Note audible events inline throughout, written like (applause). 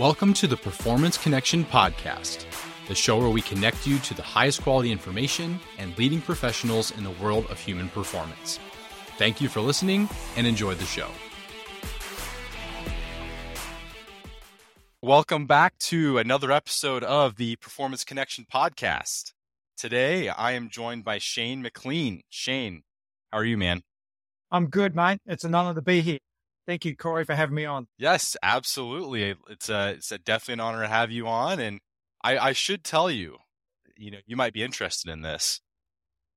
Welcome to the Performance Connection Podcast, the show where we connect you to the highest quality information and leading professionals in the world of human performance. Thank you for listening and enjoy the show. Welcome back to another episode of the Performance Connection Podcast. Today, I am joined by Shane McLean. Shane, how are you, man? I'm good, mate. It's an honor to be here. Thank you, Corey, for having me on. Yes, absolutely. It's a, it's a definitely an honor to have you on. And I, I should tell you, you know, you might be interested in this.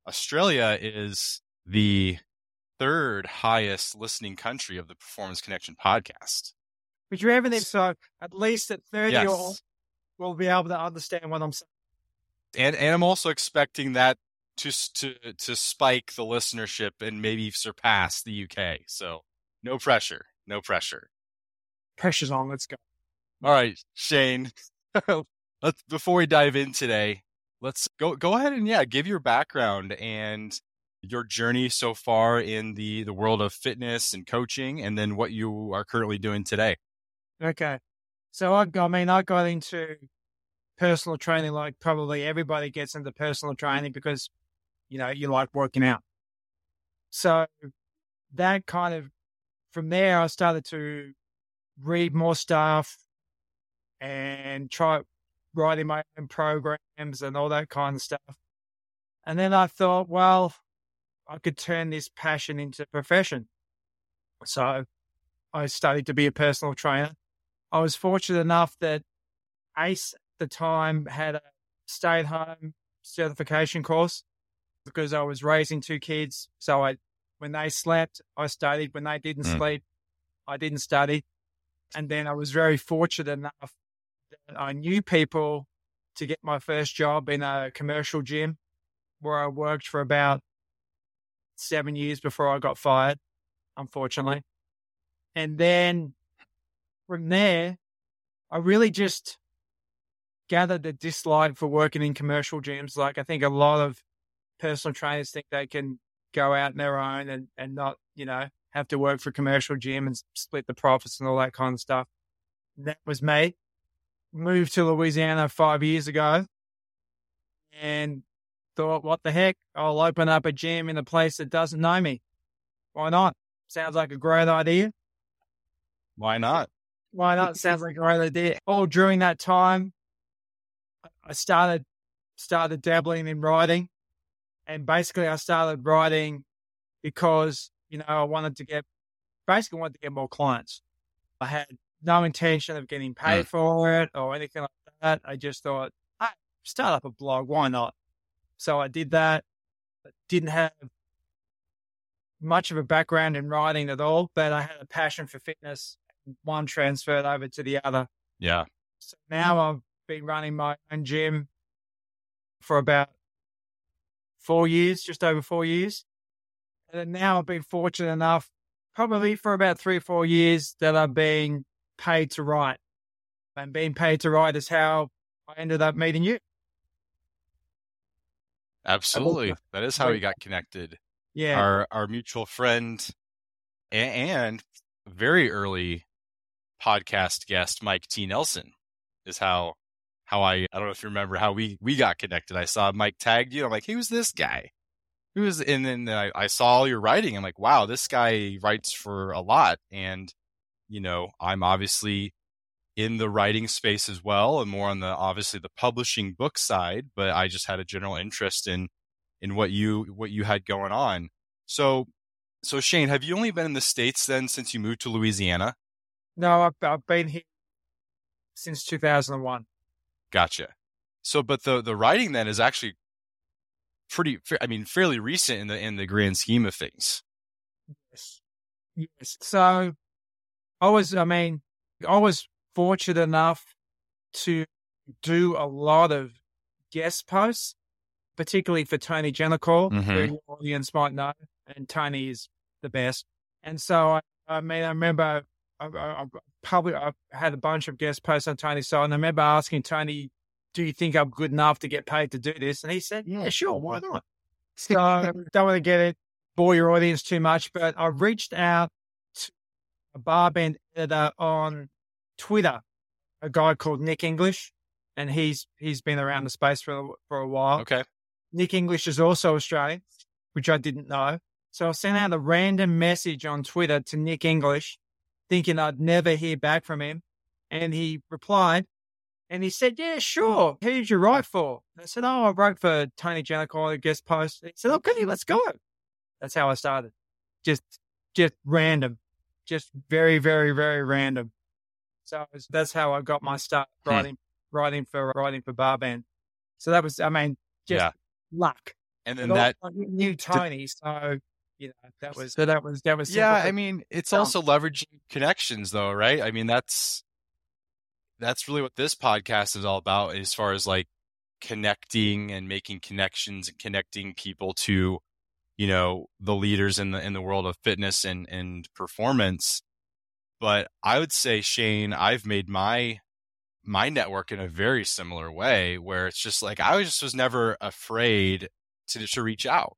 Australia is the third highest listening country of the Performance Connection podcast. But you have an so at least at 30 Yes. or we'll be able to understand what I'm saying. And and I'm also expecting that to to to spike the listenership and maybe surpass the UK. So no pressure, no pressure. Pressure's on. Let's go. All right, Shane. (laughs) let's before we dive in today, let's go go ahead and yeah, give your background and your journey so far in the the world of fitness and coaching, and then what you are currently doing today. Okay. So I, I mean, I got into personal training like probably everybody gets into personal training because, you know, you like working out. So that kind of, from there, I started to read more stuff and try writing my own programs and all that kind of stuff. And then I thought, well, I could turn this passion into a profession. So I studied to be a personal trainer. I was fortunate enough that ACE at the time had a stay at home certification course because I was raising two kids. So I, when they slept, I studied. When they didn't Mm. sleep, I didn't study. And then I was very fortunate enough that I knew people to get my first job in a commercial gym where I worked for about seven years before I got fired, unfortunately. And then from there, I really just gathered a dislike for working in commercial gyms. Like I think a lot of personal trainers think they can go out on their own and, and not, you know, have to work for a commercial gym and split the profits and all that kind of stuff. That was me. Moved to Louisiana five years ago and thought, what the heck? I'll open up a gym in a place that doesn't know me. Why not? Sounds like a great idea. Why not? Why not? (laughs) Sounds like a great idea. All during that time, I started started dabbling in writing, and basically I started writing because you know I wanted to get basically wanted to get more clients. I had no intention of getting paid for it or anything like that. I just thought, hey, start up a blog. Why not? So I did that. Didn't have much of a background in writing at all, but I had a passion for fitness. One transferred over to the other. Yeah. So now I've been running my own gym for about four years, just over four years. And now I've been fortunate enough, probably for about three or four years, that I've been paid to write. And being paid to write is how I ended up meeting you. Absolutely. That is how we got connected. Yeah. Our our mutual friend a- and very early podcast guest Mike T Nelson is how how I I don't know if you remember how we we got connected. I saw Mike tagged you. I'm like, who's this guy? Who's and then I, I saw all your writing. I'm like, wow, this guy writes for a lot. And you know, I'm obviously in the writing space as well, and more on the obviously the publishing book side. But I just had a general interest in in what you what you had going on. So so Shane, have you only been in the states then since you moved to Louisiana? no, I've, I've been here since 2001. Gotcha. So, but the the writing then is actually pretty. I mean, fairly recent in the in the grand scheme of things. Yes. Yes. So I was, I mean, I was fortunate enough to do a lot of guest posts, particularly for Tony Gentilcore, Mhm. who your audience might know. And Tony is the best. And so I, I mean, I remember I, I, I probably I had a bunch of guest posts on Tony's side, and I remember asking Tony, "Do you think I'm good enough to get paid to do this?" And he said, "Yeah, sure, why not?" So (laughs) don't want to get it bore your audience too much, but I reached out to a barbend editor on Twitter. a guy called Nick English, and he's he's been around the space for for a while. Okay. Nick English is also Australian, which I didn't know. So I sent out a random message on Twitter to Nick English, thinking I'd never hear back from him. And he replied and he said, Yeah, sure. Who did you write for? And I said, Oh, I wrote for Tony Gentilcore, guest post. He said, Okay, let's go. That's how I started. Just just random. Just very, very, very random. So was, that's how I got my start Hmm. writing writing for writing for BarBend. So that was I mean, just Yeah. luck. And then that I knew Tony, so you know that was so that was that was Yeah. I mean, it's Yeah. also leveraging connections though, right? I mean, that's that's really what this podcast is all about as far as like connecting and making connections and connecting people to, you know, the leaders in the in the world of fitness and and performance. But I would say, Shane, I've made my my network in a very similar way where it's just like I was just was never afraid to to reach out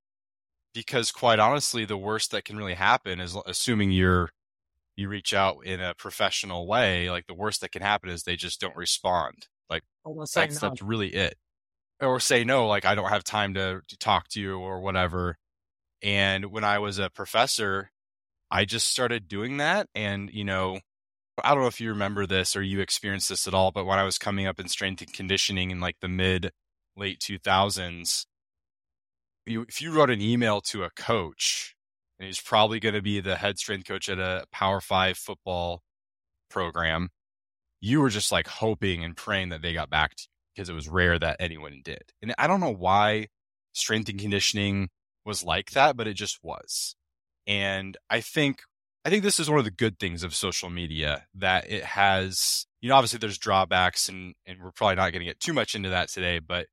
because quite honestly the worst that can really happen is assuming you're you reach out in a professional way like the worst that can happen is they just don't respond. Like that's no. that's really it. Or say no like i don't have time to, to talk to you or whatever. And when i was a professor i just started doing that and you know i don't know if you remember this or you experienced this at all but when i was coming up in strength and conditioning in like the mid late 2000s you, if you wrote an email to a coach and he's probably going to be the head strength coach at a power five football program you were just like hoping and praying that they got back to you because it was rare that anyone did. And I don't know why strength and conditioning was like that, but it just was. And I think I think this is one of the good things of social media that it has, you know, obviously there's drawbacks and and we're probably not going to get too much into that today, but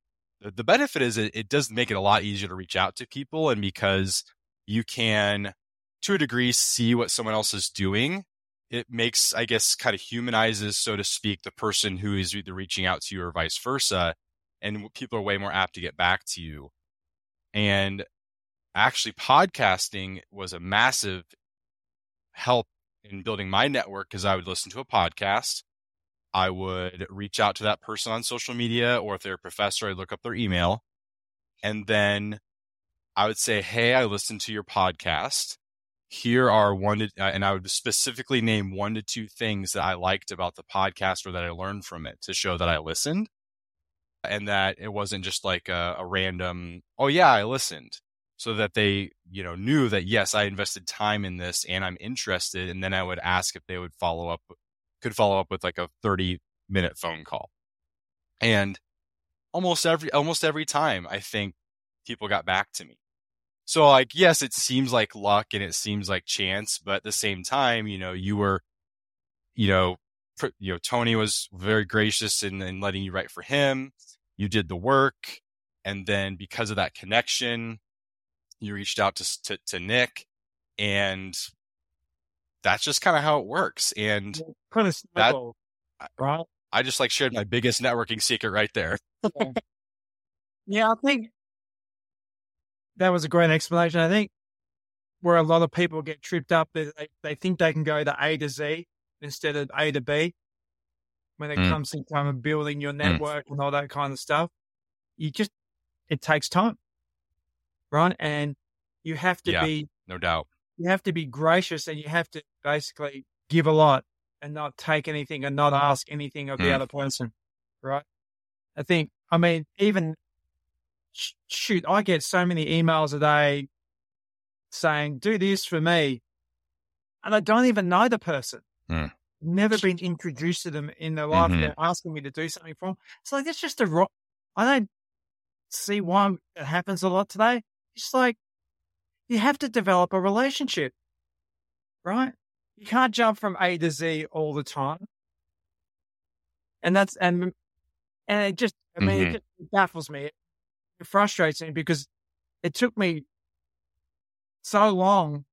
the, benefit is it, it does make it a lot easier to reach out to people and because you can to a degree see what someone else is doing it makes, I guess, kind of humanizes, so to speak, the person who is either reaching out to you or vice versa. And people are way more apt to get back to you. And actually, podcasting was a massive help in building my network because I would listen to a podcast. I would reach out to that person on social media, or if they're a professor, I'd look up their email. And then I would say, Hey, I listened to your podcast here are one to, and I would specifically name one to two things that I liked about the podcast or that I learned from it to show that I listened and that it wasn't just like a, a random, oh yeah, I listened so that they, you know, knew that yes, I invested time in this and I'm interested. And then I would ask if they would follow up, could follow up with like a 30 minute phone call. And almost every, almost every time I think people got back to me. So like, yes, it seems like luck and it seems like chance, but at the same time, you know, you were, you know, pr- you know, Tony was very gracious in, in letting you write for him. You did the work. And then because of that connection, you reached out to, to, to Nick and that's just kind of how it works. And kind of snowball, right? I just like shared my biggest networking secret right there. (laughs) Yeah, I think that was a great explanation. I think where a lot of people get tripped up, they, they, they think they can go to A to Z instead of A to B when it Mm. comes to kind of building your network and all that kind of stuff. You just, it takes time, right? And you have to Yeah. be, No doubt. you have to be gracious and you have to basically give a lot and not take anything and not ask anything of the Mm. other person, right? I think, I mean, even sh- shoot, I get so many emails a day saying, do this for me. And I don't even know the person. Mm. Never been introduced to them in their life. Mhm. They're asking me to do something for them. It's like, that's just a rock. I don't see why it happens a lot today. It's like, you have to develop a relationship, right? You can't jump from A to Z all the time. And that's, and, and it just, I mean, Mhm. it just baffles me. It, it frustrates me because it took me so long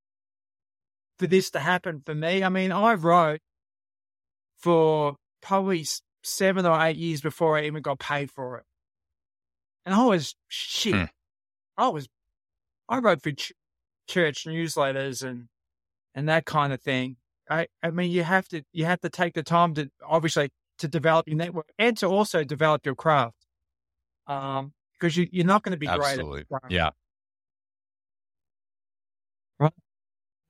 for this to happen for me. I mean, I wrote for probably seven or eight years before I even got paid for it. And I was shit. Hmm. I was, I wrote for ch- church newsletters and, and that kind of thing. I, I mean, you have to, you have to take the time to obviously to develop your network and to also develop your craft. Um, because you, you're not going to be Absolutely. great. At Yeah. Right.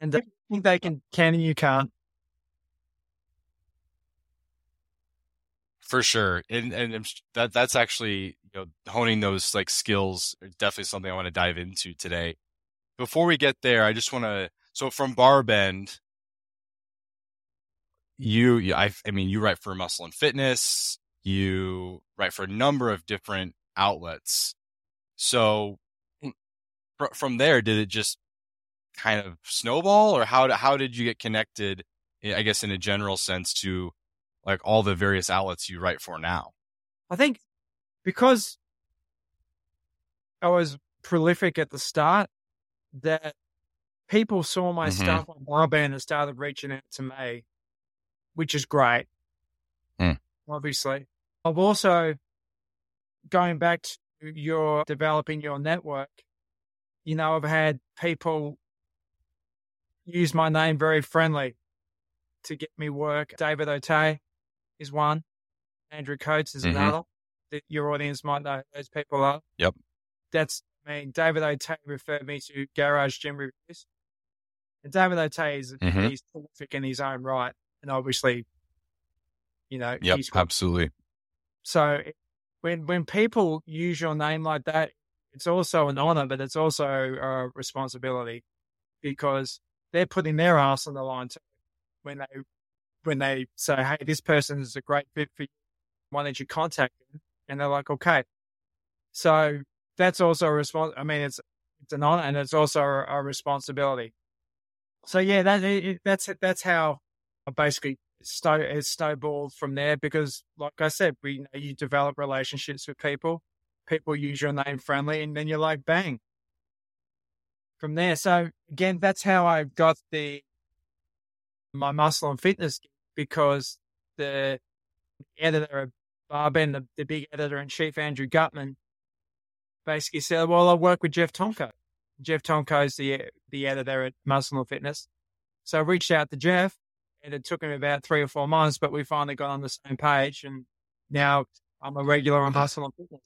And I think they can, can and you can't. For sure, and and that that's actually you know honing those like skills is definitely something I want to dive into today. Before we get there, I just want to so from Barbend, you, you I I mean you write for Muscle and Fitness, you write for a number of different outlets. So mm, fr- from there, did it just kind of snowball, or how how did you get connected? Eh, I guess in a general sense to like all the various outlets you write for now. I think because I was prolific at the start, that people saw my Mhm. stuff on BarBend and started reaching out to me, which is great. Hmm. Obviously, I've also going back to your developing your network. You know, I've had people use my name very friendly to get me work. David Otey is one. Andrew Coates is Mhm. another. That your audience might know those people are. Yep. That's I mean, David Otey referred me to Garage Gym Reviews. And David Otey is Mhm. he's terrific in his own right. And obviously, you know, Yep, he's absolutely. so when when people use your name like that, it's also an honor, but it's also a responsibility because they're putting their ass on the line too. When they when they say, "Hey, this person is a great fit for you. Why don't you contact them?" and they're like, "Okay." So that's also a response. I mean, it's it's an honor and it's also a, a responsibility. So yeah, that it, that's that's how I basically snow it snowballed from there because, like I said, we you, know, you develop relationships with people. People use your name friendly, and then you're like, bang. From there, so again, that's how I got the my muscle and fitness because the editor of Barbend, the, the big editor in chief, Andrew Gutman, basically said, "Well, I work with Jeff Tomko. Jeff Tomko is the the editor at Muscle and Fitness." So I reached out to Jeff, and it took him about three or four months, but we finally got on the same page, and now I'm a regular on Muscle and Fitness.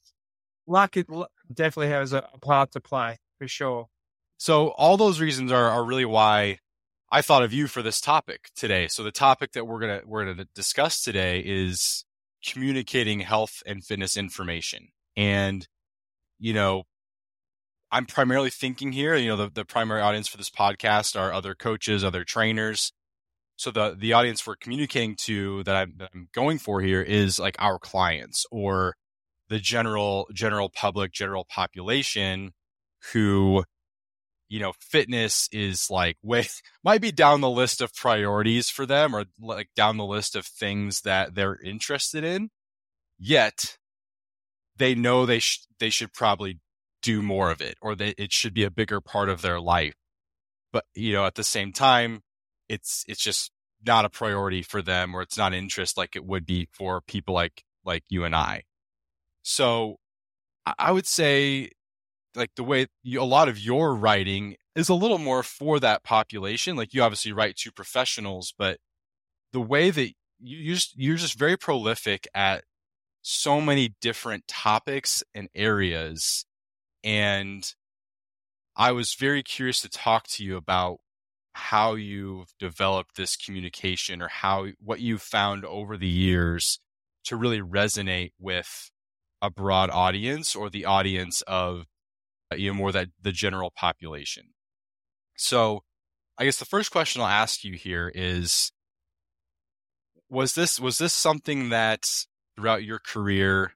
Luck, it definitely has a, a part to play for sure. So all those reasons are, are really why I thought of you for this topic today. So the topic that we're gonna we're gonna discuss today is communicating health and fitness information. And you know, I'm primarily thinking here, you know, the, the primary audience for this podcast are other coaches, other trainers. So the the audience we're communicating to that I'm, that I'm going for here is like our clients or the general general public, general population who you know, fitness is like way (laughs) might be down the list of priorities for them or like down the list of things that they're interested in. Yet they know they sh- they should probably do more of it or that it should be a bigger part of their life. But you know, at the same time, it's it's just not a priority for them or it's not interest like it would be for people like like you and I. So I- would say like the way you, a lot of your writing is a little more for that population. Like you obviously write to professionals, but the way that you you're just, you're just very prolific at so many different topics and areas. And I was very curious to talk to you about how you've developed this communication or how what you've found over the years to really resonate with a broad audience or the audience of uh, you know more that the general population. So, I guess the first question I'll ask you here is was this was this something that throughout your career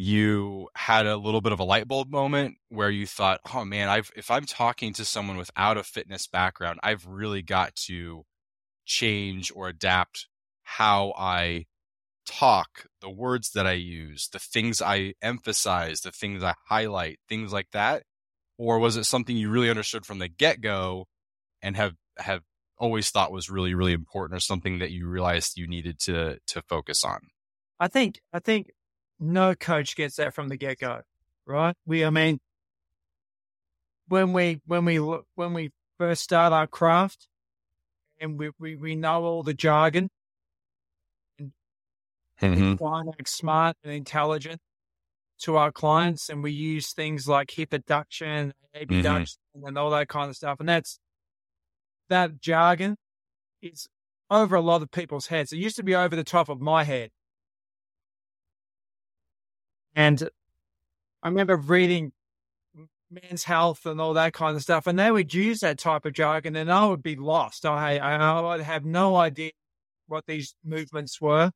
you had a little bit of a light bulb moment where you thought, "Oh man, I've if I'm talking to someone without a fitness background, I've really got to change or adapt how I talk, the words that I use, the things I emphasize, the things I highlight, things like that? Or was it something you really understood from the get go and have, have always thought was really, really important or something that you realized you needed to, to focus on? I think, I think no coach gets that from the get go, right? We, I mean, when we, when we, look, when we first start our craft and we, we, we know all the jargon, Mhm. trying to smart and intelligent to our clients, and we use things like hip abduction, abduction, and all that kind of stuff. And that's that jargon is over a lot of people's heads. It used to be over the top of my head. And I remember reading men's health and all that kind of stuff, and they would use that type of jargon, and I would be lost. I, I would have no idea what these movements were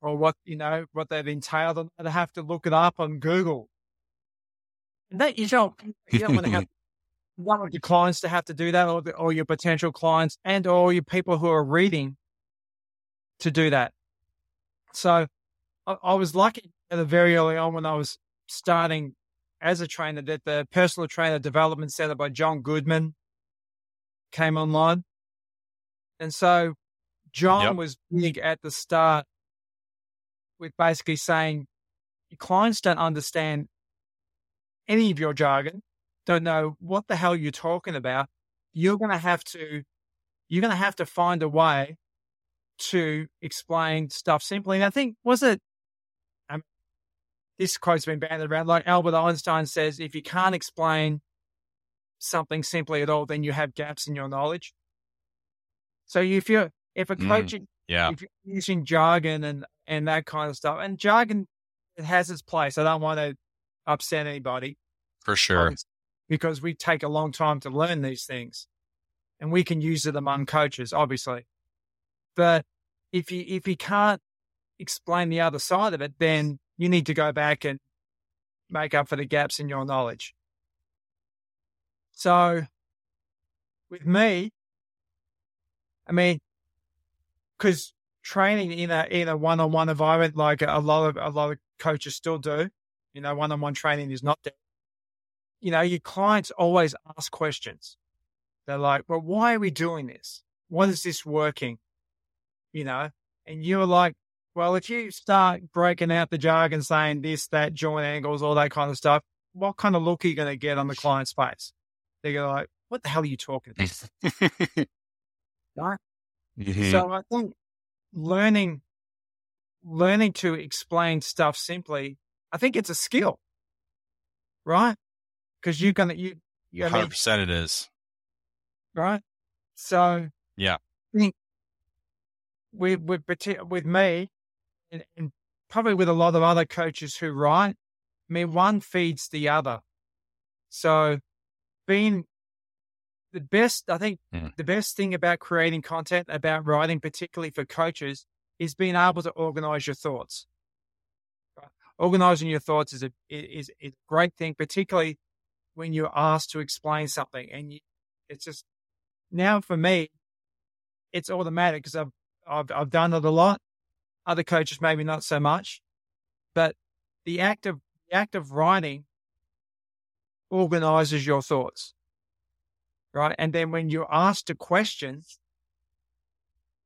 or what you know what they've entailed, and I'd have to look it up on Google. And that you don't you don't want to have (laughs) one of your clients to have to do that, or the, or your potential clients, and or your people who are reading to do that. So I, I was lucky at the very early on when I was starting as a trainer that the personal trainer development center by John Goodman came online. And so John Yep. was big at the start with basically saying your clients don't understand any of your jargon, don't know what the hell you're talking about. You're going to have to, you're going to have to find a way to explain stuff simply. And I think, was it, this quote's been banded around, like Albert Einstein says, if you can't explain something simply at all, then you have gaps in your knowledge. So if you're, if a Mm. coach Yeah. if you're using jargon and and that kind of stuff, and jargon it has its place. I don't want to upset anybody For sure. because we take a long time to learn these things, and we can use it among coaches, obviously. But if you if you can't explain the other side of it, then you need to go back and make up for the gaps in your knowledge. So, with me, I mean, because training in a in a one on one environment, like a lot of a lot of coaches still do, you know, one on one training is not there. You know, your clients always ask questions. They're like, "Well, why are we doing this? What is this working?" You know, and you're like, "Well, if you start breaking out the jargon, saying this, that, joint angles, all that kind of stuff, what kind of look are you going to get on the client's face? They're going to like, "What the hell are you talking about?" (laughs) Right? Mhm. So I think learning learning to explain stuff simply, I think it's a skill, right? Because you're gonna you you I mean, 100% it is. right? So Yeah. I think with with with me, and, and probably with a lot of other coaches who write, I mean, one feeds the other. So being the best, I think Mm. the best thing about creating content, about writing, particularly for coaches, is being able to organize your thoughts. Organizing your thoughts is a is, is a great thing, particularly when you're asked to explain something, and you, it's just now for me, it's automatic because I've, I've I've done it a lot. Other coaches maybe not so much, but the act of the act of writing organizes your thoughts, right? And then when you're asked a question,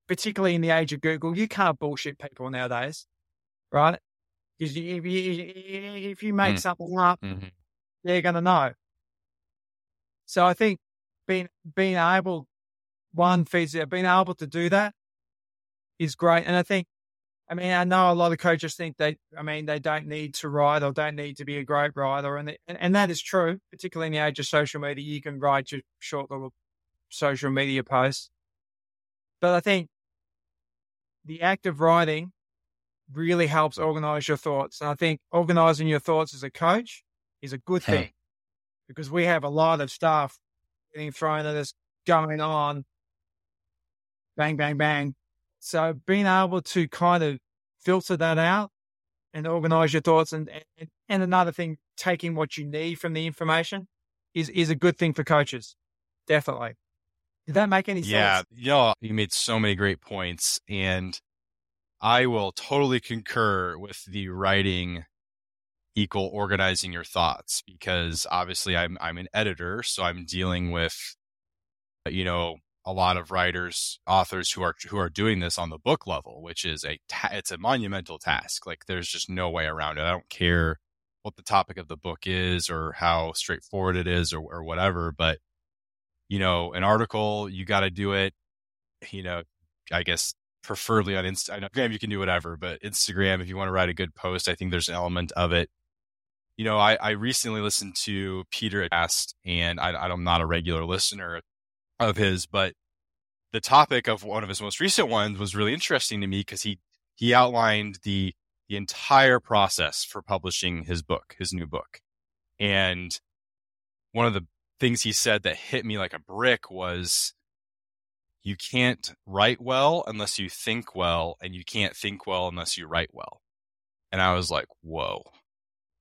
particularly in the age of Google, you can't bullshit people nowadays, right? Because if you if you make Mm. something up, Mhm. they're going to know. So I think being being able one feeds being able to do that is great. And I think, I mean, I know a lot of coaches think they, I mean, they don't need to write or don't need to be a great writer, and and, and that is true. Particularly in the age of social media, you can write your short little social media posts. But I think the act of writing really helps organize your thoughts. And I think organizing your thoughts as a coach is a good Hmm. thing because we have a lot of stuff getting thrown at us going on. Bang, bang, bang. So being able to kind of filter that out and organize your thoughts and, and, and another thing, taking what you need from the information is, is a good thing for coaches. Definitely. Did that make any Yeah, sense? you know, you made so many great points, and I will totally concur with the writing equal organizing your thoughts because obviously I'm I'm an editor, so I'm dealing with you know a lot of writers, authors who are who are doing this on the book level, which is a ta- it's a monumental task. Like there's just no way around it. I don't care what the topic of the book is or how straightforward it is or, or whatever, but you know, an article, you got to do it. You know, I guess preferably on Instagram. You can do whatever, but Instagram, if you want to write a good post, I think there's an element of it. You know, I, I recently listened to Peter Attia, and I, I'm not a regular listener of his, but the topic of one of his most recent ones was really interesting to me because he he outlined the the entire process for publishing his book, his new book. And one of the things he said that hit me like a brick was you can't write well unless you think well, and you can't think well unless you write well. And I was like, whoa,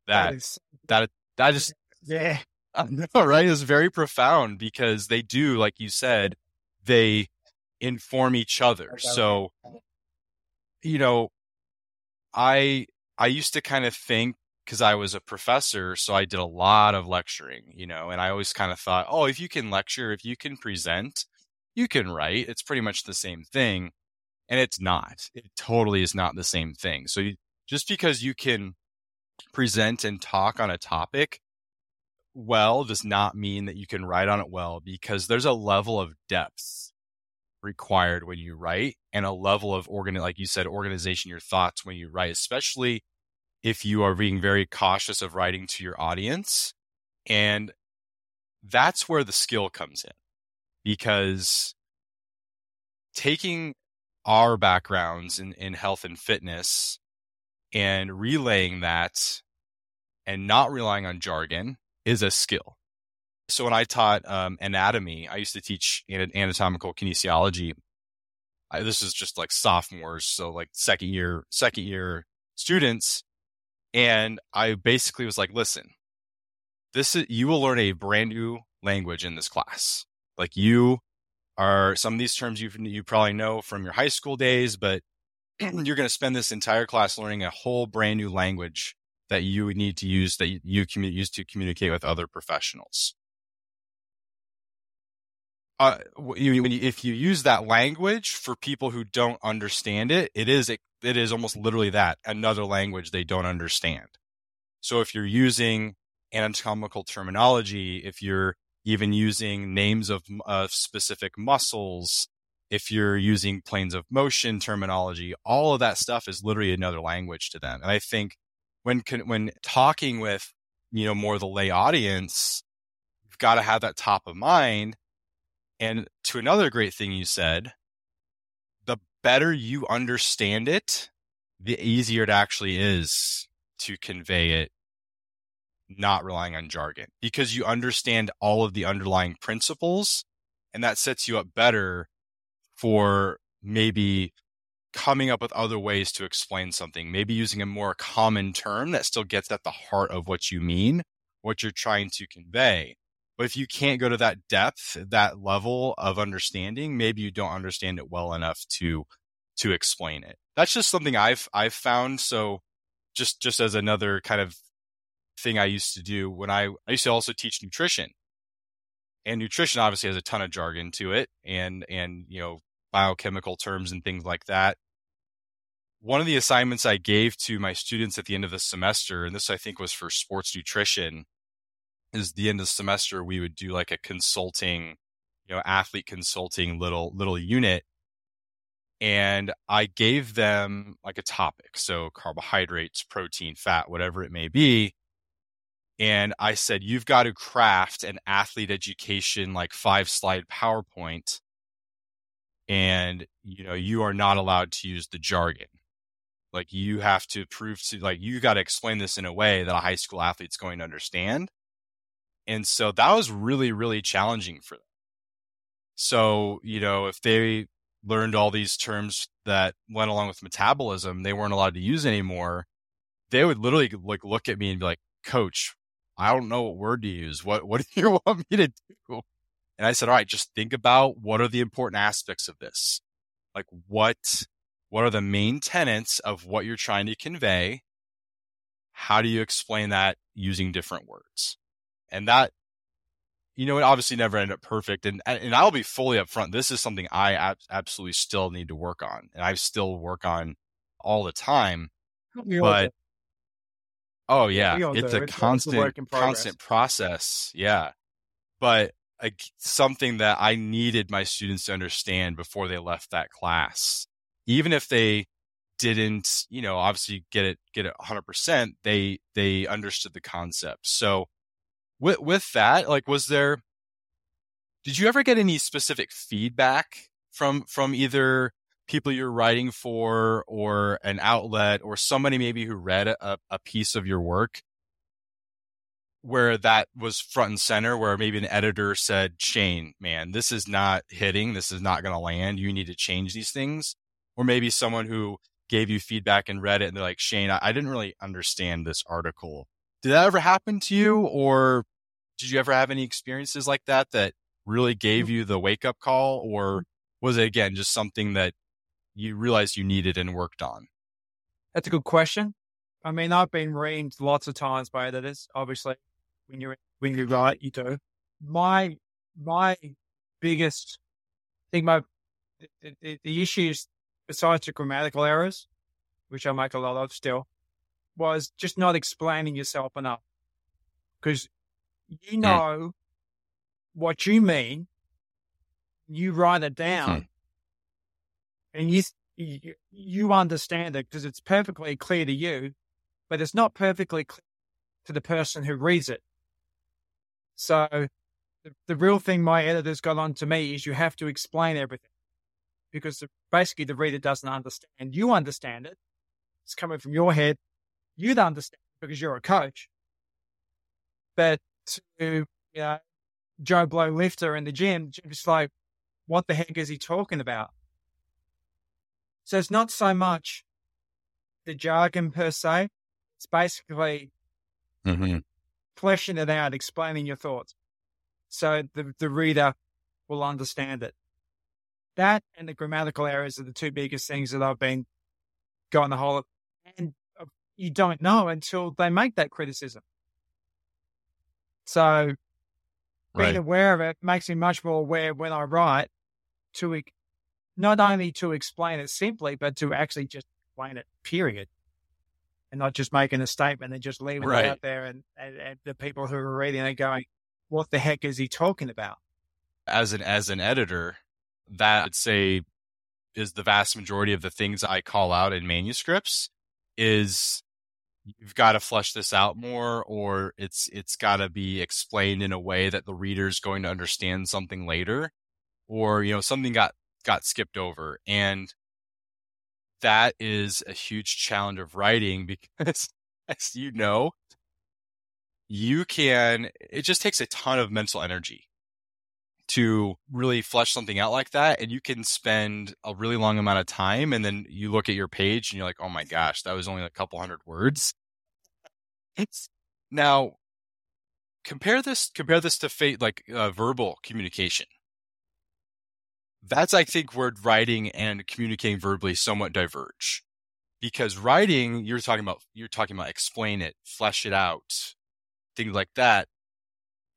that, that is, that, that just, yeah. I know, right? It's very profound because they do, like you said, they inform each other. So, you know, I, I used to kind of think because I was a professor, so I did a lot of lecturing, you know, and I always kind of thought, oh, if you can lecture, if you can present, you can write. It's pretty much the same thing. And it's not. It totally is not the same thing. So you, just because you can present and talk on a topic well does not mean that you can write on it well because there's a level of depth required when you write and a level of organ like you said organization your thoughts when you write especially if you are being very cautious of writing to your audience. And that's where the skill comes in because taking our backgrounds in, in health and fitness and relaying that and not relying on jargon is a skill. So when I taught um, anatomy, I used to teach anatomical kinesiology. I, this is just like sophomores, so like second year, second year students, and I basically was like, "Listen, this is you will learn a brand new language in this class. Like you are some of these terms you you probably know from your high school days, but (clears throat) you're going to spend this entire class learning a whole brand new language that you would need to use that you, commu- use to communicate with other professionals. Uh, you, you, if you use that language for people who don't understand it, it is it, it is almost literally that another language they don't understand. So if you're using anatomical terminology, if you're even using names of uh, specific muscles, if you're using planes of motion terminology, all of that stuff is literally another language to them. And I think when when talking with you know more the lay audience, you've got to have that top of mind. And to another great thing you said, the better you understand it, the easier it actually is to convey it not relying on jargon because you understand all of the underlying principles and that sets you up better for maybe coming up with other ways to explain something, maybe using a more common term that still gets at the heart of what you mean, what you're trying to convey. But if you can't go to that depth, that level of understanding, maybe you don't understand it well enough to to explain it. That's just something I've I've found. So just just as another kind of thing I used to do when I, I used to also teach nutrition. And nutrition obviously has a ton of jargon to it and, and, you know, biochemical terms and things like that. One of the assignments I gave to my students at the end of the semester, and this I think was for sports nutrition, is the end of the semester we would do like a consulting, you know, athlete consulting little little unit. And I gave them like a topic. So carbohydrates, protein, fat, whatever it may be and I said, you've got to craft an athlete education like five slide PowerPoint. And, you know, you are not allowed to use the jargon. Like you have to prove to like, you got to explain this in a way that a high school athlete's going to understand. And so that was really, really challenging for them. So, you know, if they learned all these terms that went along with metabolism, they weren't allowed to use anymore. They would literally like look at me and be like, coach, I don't know what word to use. What what (laughs) do you want me to do? And I said, all right, just think about what are the important aspects of this. Like what what are the main tenets of what you're trying to convey? How do you explain that using different words? And that you know, it obviously never ended up perfect. And and I'll be fully upfront. This is something I ab- absolutely still need to work on, and I still work on all the time. But Oh yeah, it's a constant, it's constant process. Yeah, but something that I needed my students to understand before they left that class, even if they didn't, you know, obviously get it get it 100%, they they understood the concept. So with with that, like was there did you ever get any specific feedback from from either people you're writing for or an outlet or somebody maybe who read a, a piece of your work where that was front and center where maybe an editor said shane man this is not hitting. This is not going to land. You need to change these things or maybe someone who gave you feedback and read it and they're like shane i, I didn't really understand this article. Did that ever happen to you or did you ever have any experiences like that that really gave you the wake up call or mm-hmm. was it again just something that you realized you needed and worked on? That's a good question. I mean i've been reamed lots of times by editors obviously when you're when you write, you do. My my biggest thing, my the, the, the issues besides the grammatical errors, which I make a lot of still, was just not explaining yourself enough. Because you know mm. what you mean, you write it down, mm. and you, you you understand it because it's perfectly clear to you, but it's not perfectly clear to the person who reads it. So the, the real thing my editors got on to me is you have to explain everything because basically the reader doesn't understand. You understand it. It's coming from your head. You'd understand because you're a coach. But to, you know, Joe Blow lifter in the gym, just like, what the heck is he talking about? So it's not so much the jargon per se. It's basically mm-hmm fleshing it out, explaining your thoughts. So the, the reader will understand it. That and the grammatical errors are the two biggest things that I've been going the whole, and uh, you don't know until they make that criticism. So being right. aware of it makes me much more aware when I write to not only to explain it simply, but to actually just explain it, period and not just making a statement and just leaving right. it out there and, and, and, the people who are reading it going, what the heck is he talking about? As an as an editor, that I'd say is the vast majority of the things I call out in manuscripts is you've got to flesh this out more or it's it's got to be explained in a way that the reader's going to understand something later or you know something got got skipped over. And that is a huge challenge of writing because, (laughs) as you know, you can, it just takes a ton of mental energy to really flesh something out like that. And you can spend a really long amount of time. And then you look at your page and you're like, oh my gosh, that was only a couple hundred words. It's now compare this, compare this to fate, like uh, verbal communication that's I think where writing and communicating verbally somewhat diverge. Because writing, you're talking about you're talking about explain it, flesh it out, things like that.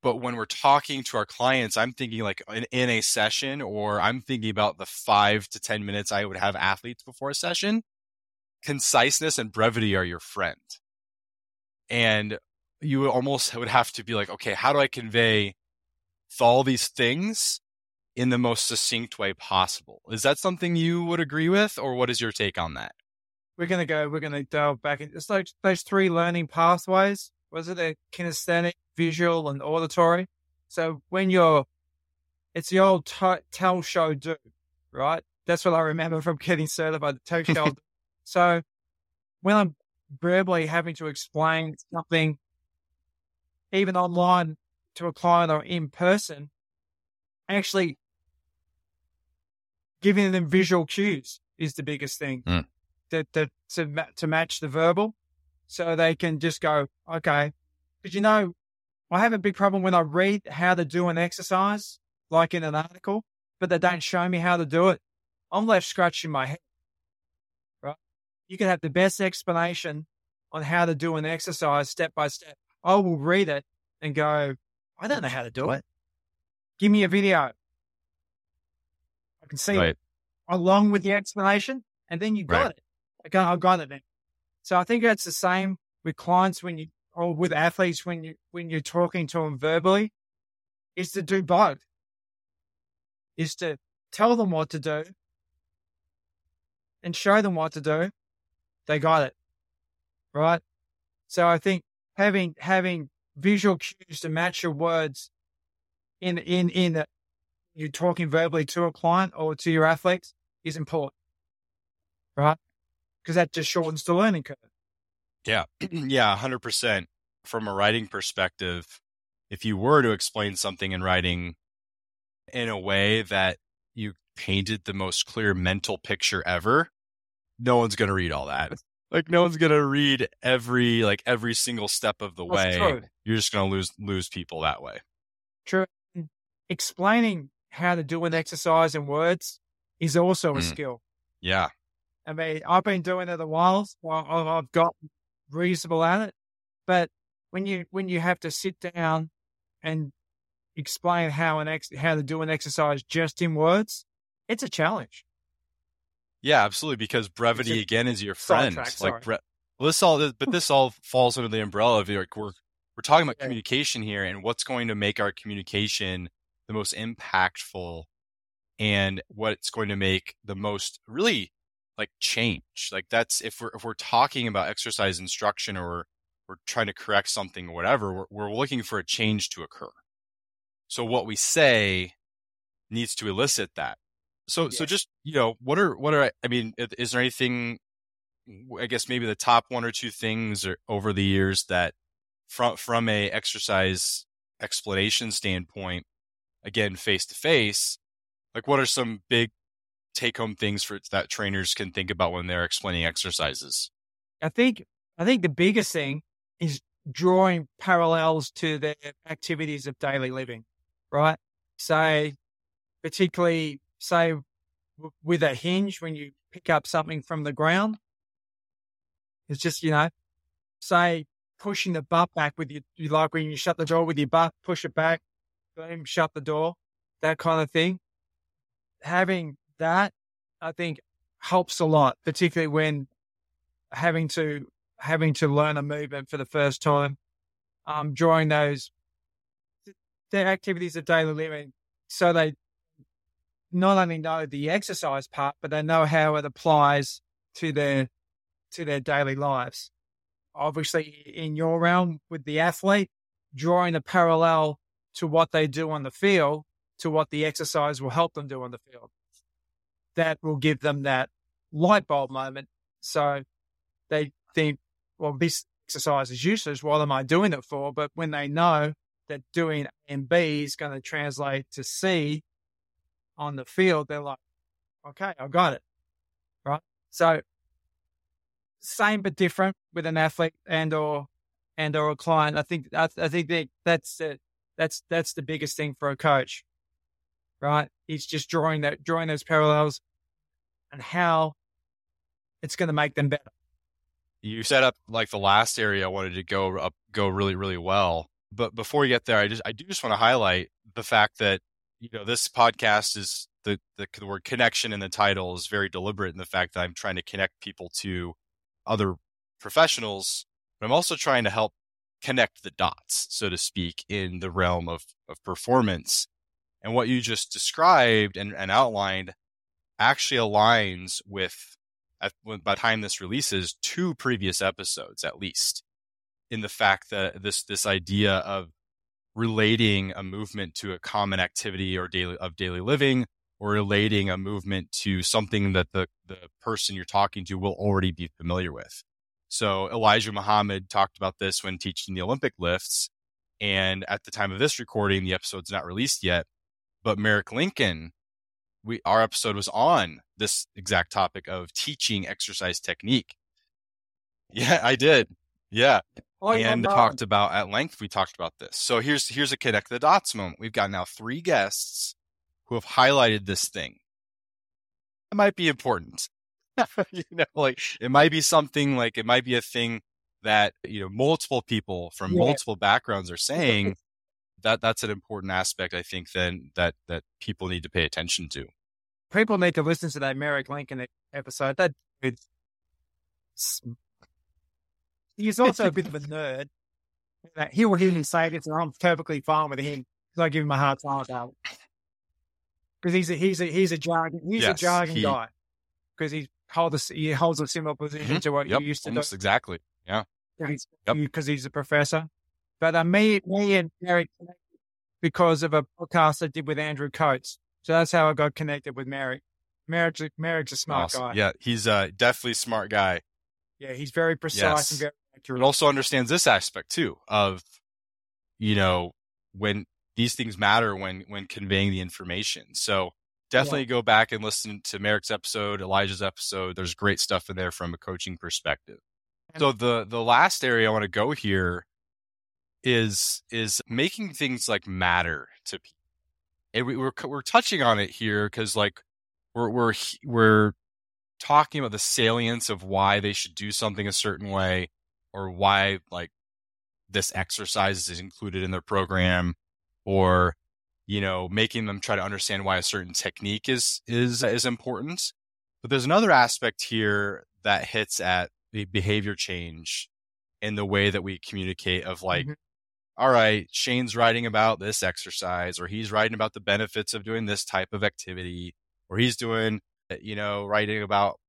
But when we're talking to our clients, I'm thinking like in, in a session, or I'm thinking about the five to ten minutes I would have athletes before a session. Conciseness and brevity are your friend, and you almost would have to be like, okay, how do I convey all these things in the most succinct way possible. Is that something you would agree with, or what is your take on that? We're gonna go. We're gonna delve back. In, it's like those three learning pathways. Was it a kinesthetic, visual, and auditory? So when you're, it's the old t- tell, show, do, right? That's what I remember from getting certified. Tell, (laughs) show. so when I'm verbally having to explain something, even online to a client or in person, actually giving them visual cues is the biggest thing mm. that, that to, to match the verbal so they can just go, okay. Because, you know, I have a big problem when I read how to do an exercise, like in an article, but they don't show me how to do it. I'm left scratching my head, right? You can have the best explanation on how to do an exercise step by step. I will read it and go, I don't know how to do it. Give me a video I can see right. it along with the explanation, and then you got right. it. Okay, I got it then. So I think that's the same with clients when you or with athletes when you when you're talking to them verbally, is to do both. Is to tell them what to do and show them what to do, they got it. Right. So I think having, having visual cues to match your words in, in, in the, you're talking verbally to a client or to your athletes is important. Right. Because that just shortens the learning curve. Yeah. (clears throat) yeah. hundred percent. From a writing perspective, if you were to explain something in writing in a way that you painted the most clear mental picture ever, no one's going to read all that. (laughs) Like no one's going to read every like every single step of the That's way. true. You're just going to lose lose people that way. True. Explaining how to do an exercise in words is also a Mm. skill. Yeah. I mean, I've been doing it a while. Well, I've got reasonable at it, but when you when you have to sit down and explain how an ex how to do an exercise just in words, it's a challenge. Yeah, absolutely. Because brevity a again is your friend. sidetrack, Like, bre- well, this all, but this all falls under the umbrella of like we're we're talking about Yeah. communication here, and what's going to make our communication the most impactful, and what's going to make the most really like change. Like that's if we're if we're talking about exercise instruction or we're trying to correct something or whatever, we're, we're looking for a change to occur. So what we say needs to elicit that. So so just you know what are what are I mean is there anything I guess maybe the top one or two things or, over the years that from from a exercise explanation standpoint again face to face like what are some big take home things for that trainers can think about when they're explaining exercises I think I think the biggest thing is drawing parallels to the activities of daily living, right? Say, particularly say w- with a hinge when you pick up something from the ground, it's just you know, say pushing the butt back with your, you like when you shut the door with your butt, push it back, boom, shut the door, that kind of thing. Having that, I think, helps a lot, particularly when having to having to learn a movement for the first time, um, drawing those their activities of daily living, so they not only know the exercise part, but they know how it applies to their to their daily lives. Obviously, in your realm with the athlete, drawing a parallel to what they do on the field to what the exercise will help them do on the field. That will give them that light bulb moment. So they think, well, this exercise is useless. What am I doing it for? But when they know that doing A and B is going to translate to C on the field, they're like, okay, I got it. Right. So same but different with an athlete and or and or a client. I think I, I think that that's the, that's that's the biggest thing for a coach, right? It's just drawing that drawing those parallels and how it's going to make them better. you set up like the last area I wanted to go up go really really well. But before we get there, I just I do just want to highlight the fact that you know this podcast is the the, the word connection in the title is very deliberate in the fact that I'm trying to connect people to other professionals, but I'm also trying to help connect the dots, so to speak, in the realm of of performance. And what you just described and, and outlined actually aligns with at, by the time this releases, two previous episodes at least, in the fact that this this idea of relating a movement to a common activity or daily of daily living, or relating a movement to something that the the person you're talking to will already be familiar with. So Elijah Muhammad talked about this when teaching the Olympic lifts, and at the time of this recording, the episode's not released yet. But Merrick Lincoln we our episode was on this exact topic of teaching exercise technique. Yeah, I did. Yeah, and talked about at length. We talked about this. So here's here's a connect the dots moment. We've got now three guests who have highlighted this thing. It might be important. (laughs) you know, like it might be something like it might be a thing that you know multiple people from Yeah. multiple backgrounds are saying. That that's an important aspect. I think then that that people need to pay attention to. people need to listen to that Merrick Lincoln episode. That dude's he's also a bit of a nerd. He will hear me say this, and I'm perfectly fine with him because I give him a hard time about it. Because he's a he's a he's a jargon he's a Yes, jargon he- guy. Because he's hold a, he holds a similar position Mhm. to what Yep, you used to almost exactly. Yeah. do Yep. because he's a professor. But uh, me, me and Merrick connected because of a podcast I did with Andrew Coates. So that's how I got connected with Mary. Merrick. Merrick's a, smart Awesome. guy. Yeah, he's a definitely smart guy. Yeah, he's very precise Yes. and very accurate. but also understands this aspect too of you know when these things matter when when conveying the information so definitely go back and listen to merrick's episode elijah's episode there's great stuff in there from a coaching perspective so the the last area i want to go here is is making things like matter to people and we, we're we're touching on it here because like we're we're we're talking about the salience of why they should do something a certain way or why like this exercise is included in their program or you know making them try to understand why a certain technique is is is important but there's another aspect here that hits at the behavior change in the way that we communicate of like Mhm. All right shane's writing about this exercise or he's writing about the benefits of doing this type of activity or he's doing eh, you know writing about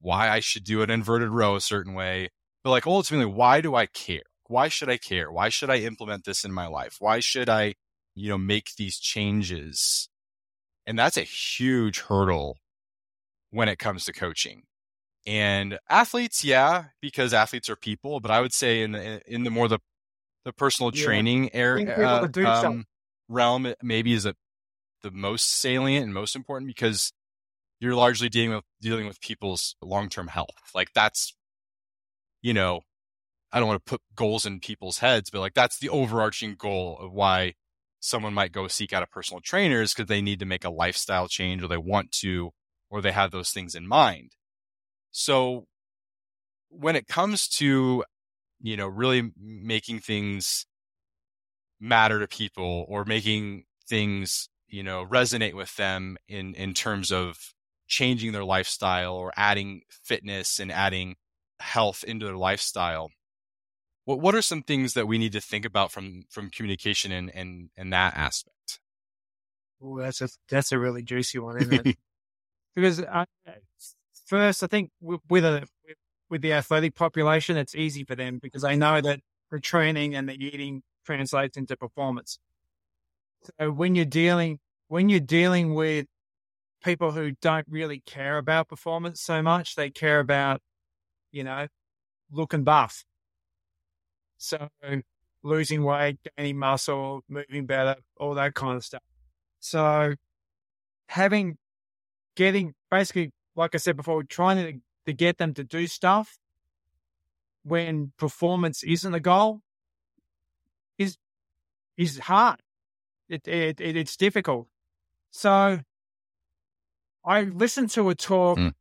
why i should do an inverted row a certain way. But like ultimately why do i care? Why should i care? Why should i implement this in my life? Why should i you know make these changes? And that's a huge hurdle when it comes to coaching. And athletes yeah because athletes are people but i would say in the in the more the the personal Yeah. training area uh, to do something. um, realm maybe is a, the most salient and most important because you're largely dealing with dealing with people's long-term health like that's you know i don't want to put goals in people's heads but like that's the overarching goal of why someone might go seek out a personal trainer is because they need to make a lifestyle change or they want to or they have those things in mind so when it comes to you know really making things matter to people or making things you know resonate with them in in terms of changing their lifestyle or adding fitness and adding health into their lifestyle what what are some things that we need to think about from from communication and and and that aspect Ooh, that's a that's a really juicy one, isn't it? (laughs) because uh, first, I think with a with the athletic population, it's easy for them because they know that the training and the eating translates into performance. So when you're dealing when you're dealing with people who don't really care about performance so much, they care about you know looking buff. So losing weight, gaining muscle, moving better, all that kind of stuff. So having, getting basically, like I said before, trying to, to get them to do stuff when performance isn't a goal is, is hard. It, it, it it's difficult. So I listened to a talk, Mm.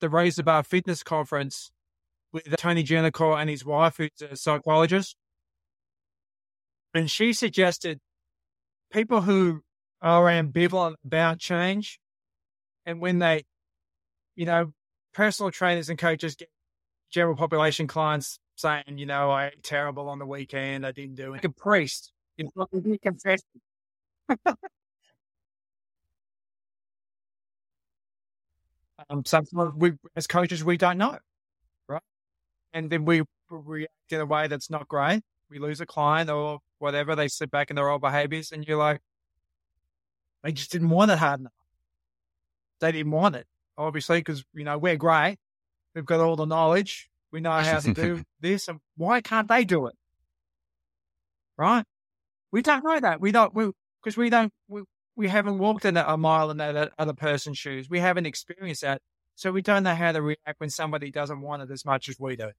the the Bar Fitness Conference with Tony Gentilcore and his wife, who's a psychologist. And she suggested people who are ambivalent about change and when they, you know, personal trainers and coaches get general population clients saying, you know, I ate terrible on the weekend, I didn't do it. Like a priest, you know, (laughs) he confessed. (laughs) um, sometimes we, as coaches, we don't know, right? And then we react in a way that's not great. We lose a client or whatever. They slip back in their old behaviors, and you're like, they just didn't want it hard enough. They didn't want it, obviously, because you know we're great. We've got all the knowledge. We know how to do (laughs) this, and why can't they do it? Right? We don't know that. We don't. We because we don't. We we haven't walked in a, a mile in that other person's shoes. We haven't experienced that, so we don't know how to react when somebody doesn't want it as much as we do.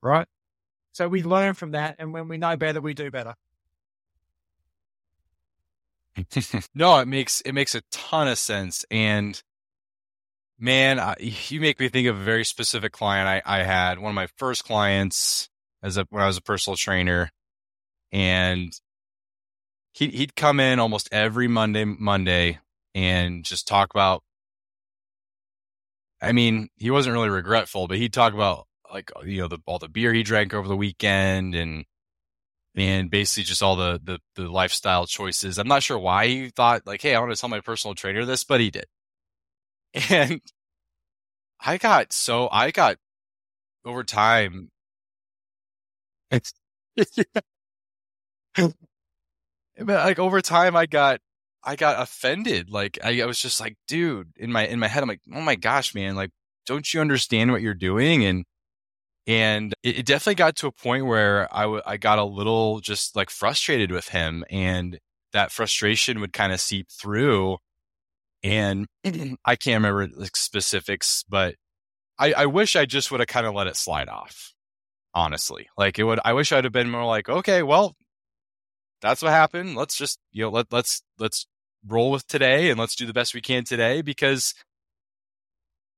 Right? So we learn from that, and when we know better, we do better. (laughs) no, it makes it makes a ton of sense. And man, I, you make me think of a very specific client I, I had. One of my first clients as a when I was a personal trainer, and he he'd come in almost every Monday Monday and just talk about. I mean, he wasn't really regretful, but he'd talk about like uh, you know the all the beer he drank over the weekend and and basically just all the, the the lifestyle choices. I'm not sure why he thought like, hey, I want to tell my personal trainer this, but he did. And I got so I got over time. It's (laughs) but like over time, I got I got offended. Like I, I was just like, dude, in my in my head, I'm like, oh my gosh, man, like, don't you understand what you're doing? And and it, it definitely got to a point where I, w- I got a little just like frustrated with him and that frustration would kind of seep through and mm-hmm. I can't remember like specifics, but I, I wish I just would have kind of let it slide off. Honestly, like it would, I wish I'd have been more like, okay, well, that's what happened. Let's just, you know, let, let's, let's roll with today and let's do the best we can today because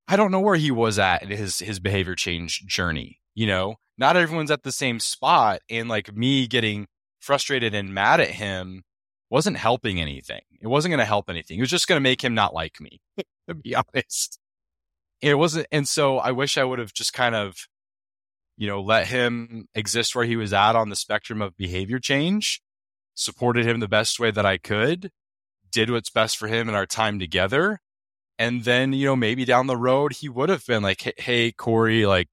I don't know where he was at in his, his behavior change journey. You know, not everyone's at the same spot. And like me getting frustrated and mad at him wasn't helping anything. It wasn't going to help anything. It was just going to make him not like me, (laughs) to be honest. It wasn't. And so I wish I would have just kind of, you know, let him exist where he was at on the spectrum of behavior change, supported him the best way that I could, did what's best for him in our time together. And then, you know, maybe down the road, he would have been like, Hey, Corey, like,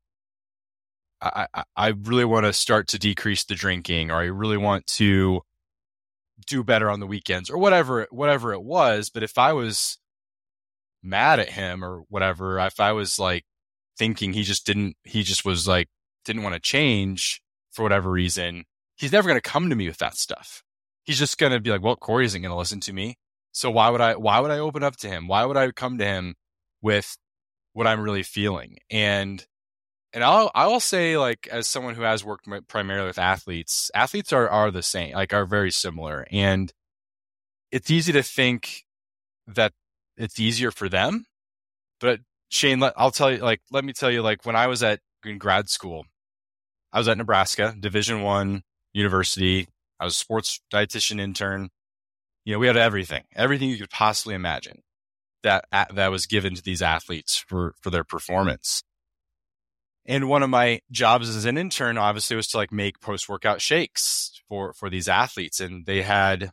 I, I, I really want to start to decrease the drinking, or I really want to do better on the weekends or whatever whatever it was but if i was mad at him or whatever if i was like thinking he just didn't he just was like didn't want to change for whatever reason he's never going to come to me with that stuff. He's just going to be like well corey isn't going to listen to me. So why would i why would i open up to him? Why would i come to him with what i'm really feeling? And and I'll I will say like as someone who has worked primarily with athletes, athletes are are the same, like are very similar, and it's easy to think that it's easier for them. But Shane, I'll tell you, like, let me tell you, like when I was at in grad school, I was at Nebraska Division One university. I was a sports dietitian intern. You know, we had everything, everything you could possibly imagine that that was given to these athletes for for their performance and one of my jobs as an intern obviously was to like make post workout shakes for for these athletes. And they had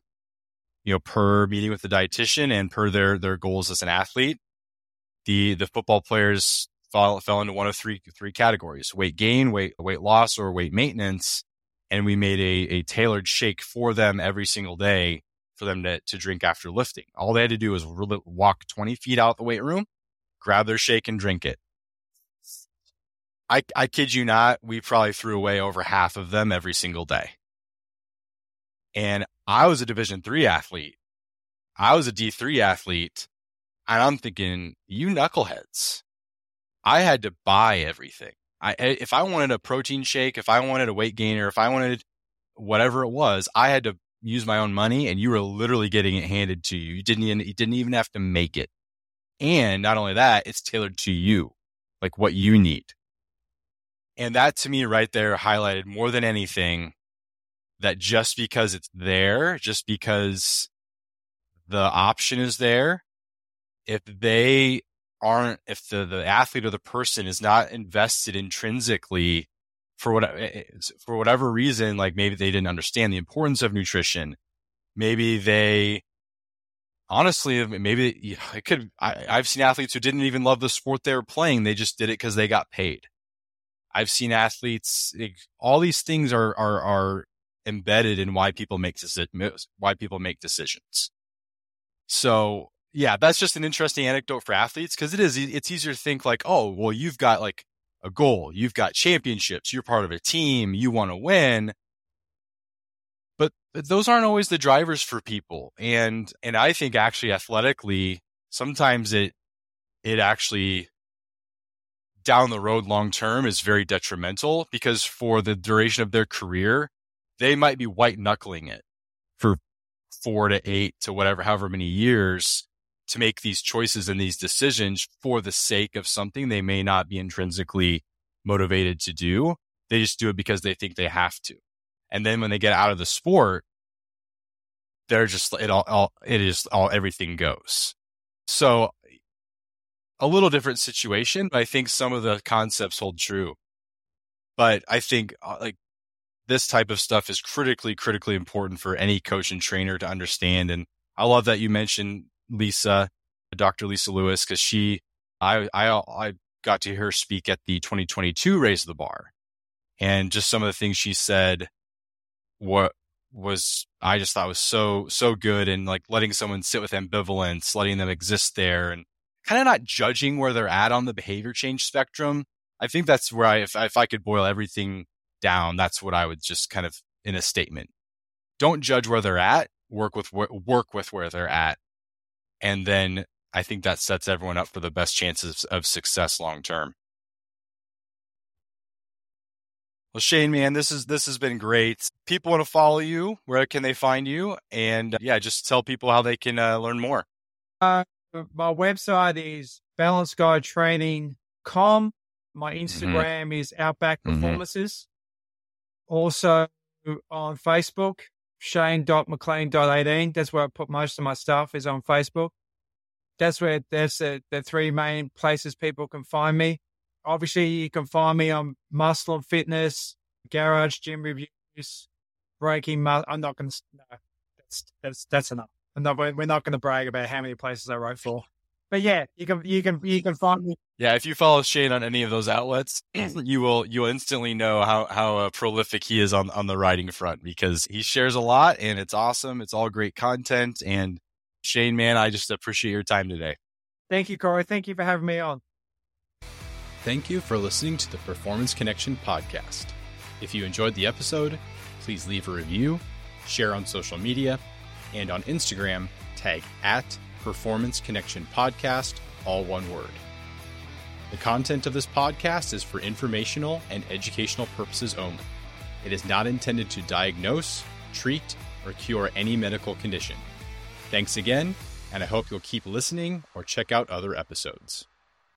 you know per meeting with the dietitian and per their their goals as an athlete the the football players fell, fell into one of three three categories weight gain weight weight loss or weight maintenance. And we made a, a tailored shake for them every single day for them to, to drink after lifting. All they had to do was really walk 20 feet out the weight room grab their shake and drink it I, I kid you not, we probably threw away over half of them every single day. And I was a division three athlete. I was a D3 athlete. And I'm thinking, you knuckleheads. I had to buy everything. I, eh, if I wanted a protein shake, if I wanted a weight gainer, if I wanted whatever it was, I had to use my own money and you were literally getting it handed to you. You didn't even, you didn't even have to make it. And not only that, it's tailored to you, like what you need. And that to me right there highlighted more than anything that just because it's there, just because the option is there, if they aren't, if the, the athlete or the person is not invested intrinsically for what, eh, eh, for whatever reason, like maybe they didn't understand the importance of nutrition. Maybe they, honestly, maybe it could, I, I've seen athletes who didn't even love the sport they were playing. They just did it because they got paid. I've seen athletes. All these things are are are embedded in why people make decisions. why people make decisions. So yeah, that's just an interesting anecdote for athletes because it is. It's easier to think like, oh, well, you've got like a goal, you've got championships, you're part of a team, you want to win. But, but those aren't always the drivers for people, and and I think actually athletically, sometimes it it actually down the road long term is very detrimental because for the duration of their career, they might be white knuckling it for four to eight to whatever, however many years to make these choices and these decisions for the sake of something they may not be intrinsically motivated to do. They just do it because they think they have to. And then when they get out of the sport, they're just, it all, all it is all, everything goes. So a little different situation, but I think some of the concepts hold true. But I think uh, like this type of stuff is critically, critically important for any coach and trainer to understand. And I love that you mentioned Lisa, Dr. Lisa Lewis, because she, I, I, I got to hear her speak at the 2022 Raise the Bar. And just some of the things she said, what was, I just thought was so, so good. And like letting someone sit with ambivalence, letting them exist there and kind of not judging where they're at on the behavior change spectrum. I think that's where I, if, if I could boil everything down, that's what I would just kind of in a statement. Don't judge where they're at, work with, work with where they're at. And then I think that sets everyone up for the best chances of success long term. Well, Shane, man, this is this has been great. People want to follow you. Where can they find you? And uh, yeah, just tell people how they can uh, learn more. Uh, my website is balanceguytraining.com. My mm-hmm. Instagram mm-hmm. is Outback mm-hmm. Performances. Mm-hmm. Also on Facebook, shane.mclean.18. That's where I put most of my stuff is on Facebook that's where that's the, the three main places people can find me. Obviously, you can find me on Muscle and Fitness, Garage Gym Reviews, Breaking. Mu- I'm not going to. No, that's that's that's enough. Not, we're not going to brag about how many places I wrote for. But yeah, you can you can you can find me. Yeah, if you follow Shane on any of those outlets, (clears throat) you will you will instantly know how how uh, prolific he is on on the writing front because he shares a lot and it's awesome. It's all great content and Shane, man, I just appreciate your time today. Thank you, Corey. Thank you for having me on. Thank you for listening to the Performance Connection podcast. If you enjoyed the episode, please leave a review, share on social media, and on Instagram, tag at Performance Connection Podcast, all one word. The content of this podcast is for informational and educational purposes only. It is not intended to diagnose, treat, or cure any medical condition. Thanks again, and I hope you'll keep listening or check out other episodes.